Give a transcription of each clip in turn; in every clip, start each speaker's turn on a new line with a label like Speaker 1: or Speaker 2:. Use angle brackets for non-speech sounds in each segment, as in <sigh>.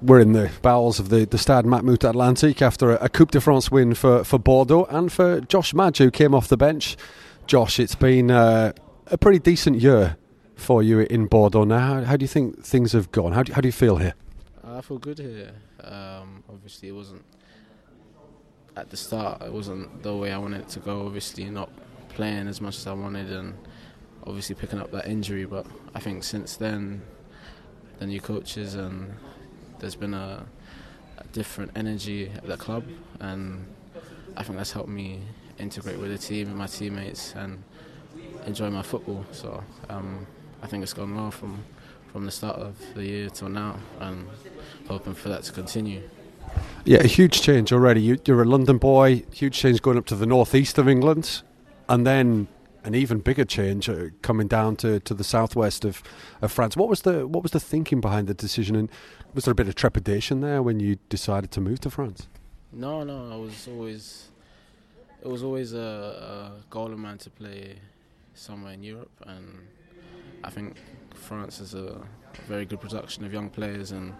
Speaker 1: we're in the bowels of the, the Stade Matmut Atlantique after a, a, Coupe de France win for, for Bordeaux and for Josh Maja, who came off the bench. Josh, it's been uh, a pretty decent year for you in Bordeaux now. How, how, do you think things have gone? How do, how do you feel here?
Speaker 2: I feel good here. Um, obviously, it wasn't at the start. It wasn't the way I wanted it to go. Obviously, not playing as much as I wanted, and obviously picking up that injury. But I think since then, the new coaches and there's been a, a different energy at the club, and I think that's helped me integrate with the team and my teammates and enjoy my football. So um, I think it's gone well from from the start of the year till now, and hoping for that to continue.
Speaker 1: Yeah, a huge change already. You, are a London boy. Huge change going up to the northeast of England, and then an even bigger change uh, coming down to, to the southwest of, of France. What was the what was the thinking behind the decision, and was there a bit of trepidation there when you decided to move to France?
Speaker 2: No, no, I was always it was always a, a goal of mine to play somewhere in Europe, and I think France is a very good production of young players, and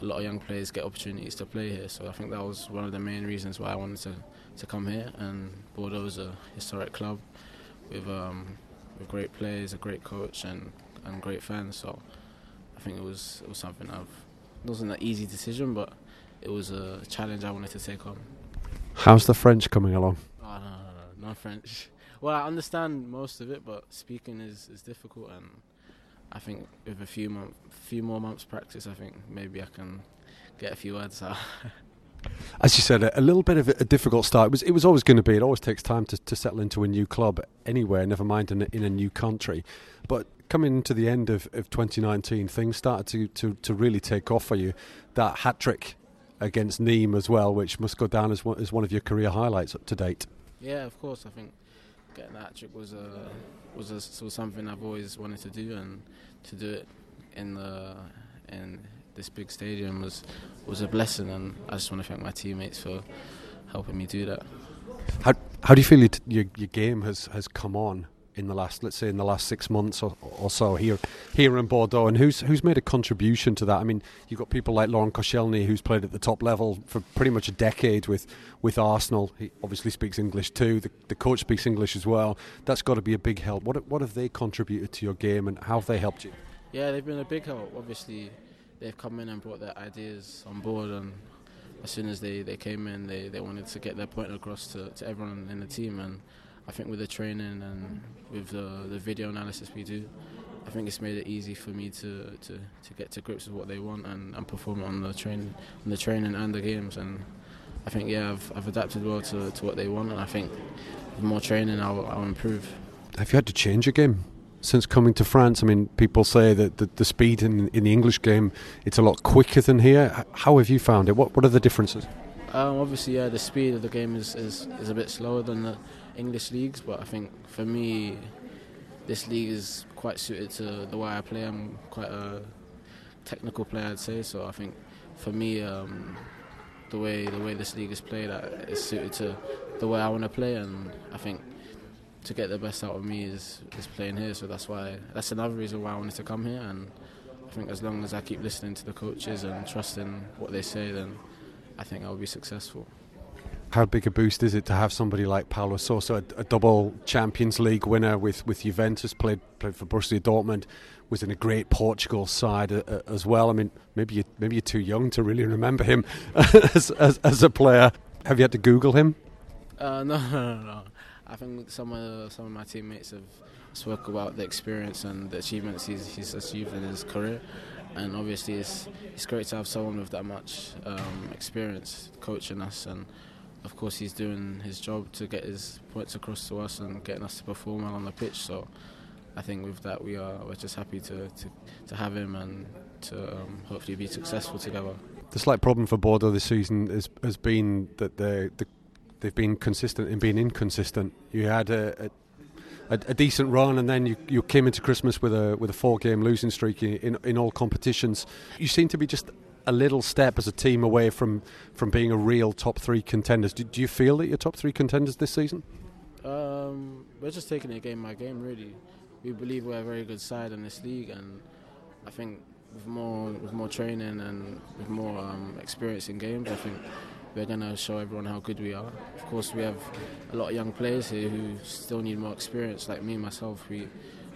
Speaker 2: a lot of young players get opportunities to play here. So I think that was one of the main reasons why I wanted to, to come here. And Bordeaux is a historic club with um, with great players, a great coach, and, and great fans. So I think it was it was something I've it wasn't an easy decision, but it was a challenge I wanted to take on.
Speaker 1: How's the French coming along?
Speaker 2: Oh, no, no, no, no French. <laughs> Well, I understand most of it, but speaking is, is difficult, and I think with a few month, few more months practice, I think maybe I can get a few words out. <laughs>
Speaker 1: As you said, a, little bit of a difficult start. It was, it was always going to be. It always takes time to, to settle into a new club anywhere, never mind in a, in a new country. But coming to the end of, of 2019, things started to, to, to really take off for you. That hat trick against Nîmes as well, which must go down as one, as one of your career highlights up to date.
Speaker 2: Yeah, of course. I think getting that trick was a was a, was something I've always wanted to do, and to do it in the in this big stadium was was a blessing, and I just want to thank my teammates for helping me do that.
Speaker 1: How how do you feel your your game has has come on in the last, let's say, in the last six months or, or so here here in Bordeaux, and who's who's made a contribution to that? I mean, you've got people like Laurent Koscielny, who's played at the top level for pretty much a decade with with Arsenal. He obviously speaks English too. The, the coach speaks English as well. That's got to be a big help. What what have they contributed to your game, and how have they helped you?
Speaker 2: Yeah, they've been a big help. Obviously, they've come in and brought their ideas on board and as soon as they, they came in, they, they wanted to get their point across to, to everyone in the team. And I think with the training and with the, the video analysis we do, I think it's made it easy for me to, to, to get to grips with what they want and, and perform on the train on the training and the games. And I think yeah, I've, I've adapted well to, to what they want, and I think with more training, I'll, I'll improve.
Speaker 1: Have you had to change your game since coming to France? I mean, people say that the, the speed in, in the English game it's a lot quicker than here. How have you found it? What what are the differences?
Speaker 2: Um, obviously, yeah, the speed of the game is, is, is a bit slower than the English leagues, but I think for me, this league is quite suited to the way I play. I'm quite a technical player, I'd say. So I think for me, um, the way the way this league is played uh, is suited to the way I want to play, and I think to get the best out of me is is playing here. So that's why that's another reason why I wanted to come here. And I think as long as I keep listening to the coaches and trusting what they say, then I think I'll be successful.
Speaker 1: How big a boost is it to have somebody like Paulo Sousa, a, a double Champions League winner with, with Juventus, played played for Borussia Dortmund, was in a great Portugal side uh, uh, as well. I mean, maybe you, maybe you're too young to really remember him <laughs> as, as, as a player. Have you had to Google him?
Speaker 2: Uh, <laughs> no, no, no, no. I think some of some of my teammates have spoke about the experience and the achievements he's, he's achieved in his career, and obviously it's it's great to have someone with that much um, experience coaching us, and of course he's doing his job to get his points across to us and getting us to perform well on the pitch. So I think with that we are we're just happy to to, to have him and to um, hopefully be successful together.
Speaker 1: The slight problem for Bordeaux this season has has been that the the they've been consistent in being inconsistent. You had a, a a, decent run, and then you, you came into Christmas with a with a four game losing streak in in all competitions. You seem to be just a little step as a team away from from being a real top three contenders. Do, do you feel that you're top three contenders this season?
Speaker 2: Um, we're just taking it game by game, really. We believe we're a very good side in this league, and I think with more with more training and with more um, experience in games, I think we're going to show everyone how good we are. Of course, we have a lot of young players here who still need more experience. Like me myself, we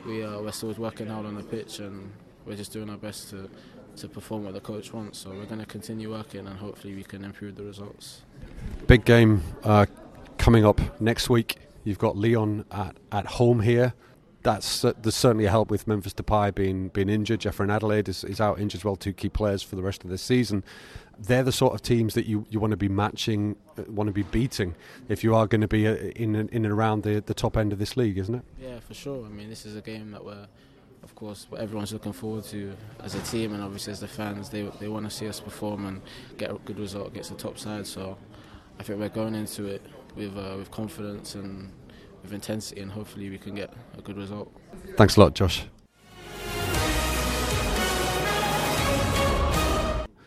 Speaker 2: we are we're still working hard on the pitch and we're just doing our best to to perform what the coach wants. So we're going to continue working and hopefully we can improve the results.
Speaker 1: Big game uh, coming up next week. You've got Lyon at, at home here. That's there's certainly a help with Memphis Depay being being injured. Jeff Reine-Adélaïde is, is out injured as well. Two key players for the rest of the season. They're the sort of teams that you, you want to be matching, uh, want to be beating if you are going to be uh, in in and around the, the top end of this league, isn't it?
Speaker 2: Yeah, for sure. I mean, this is a game that we're of course, what everyone's looking forward to as a team, and obviously as the fans, they they want to see us perform and get a good result against the top side. So, I think we're going into it with uh, with confidence and with intensity, and hopefully we can get a good result.
Speaker 1: Thanks a lot, Josh.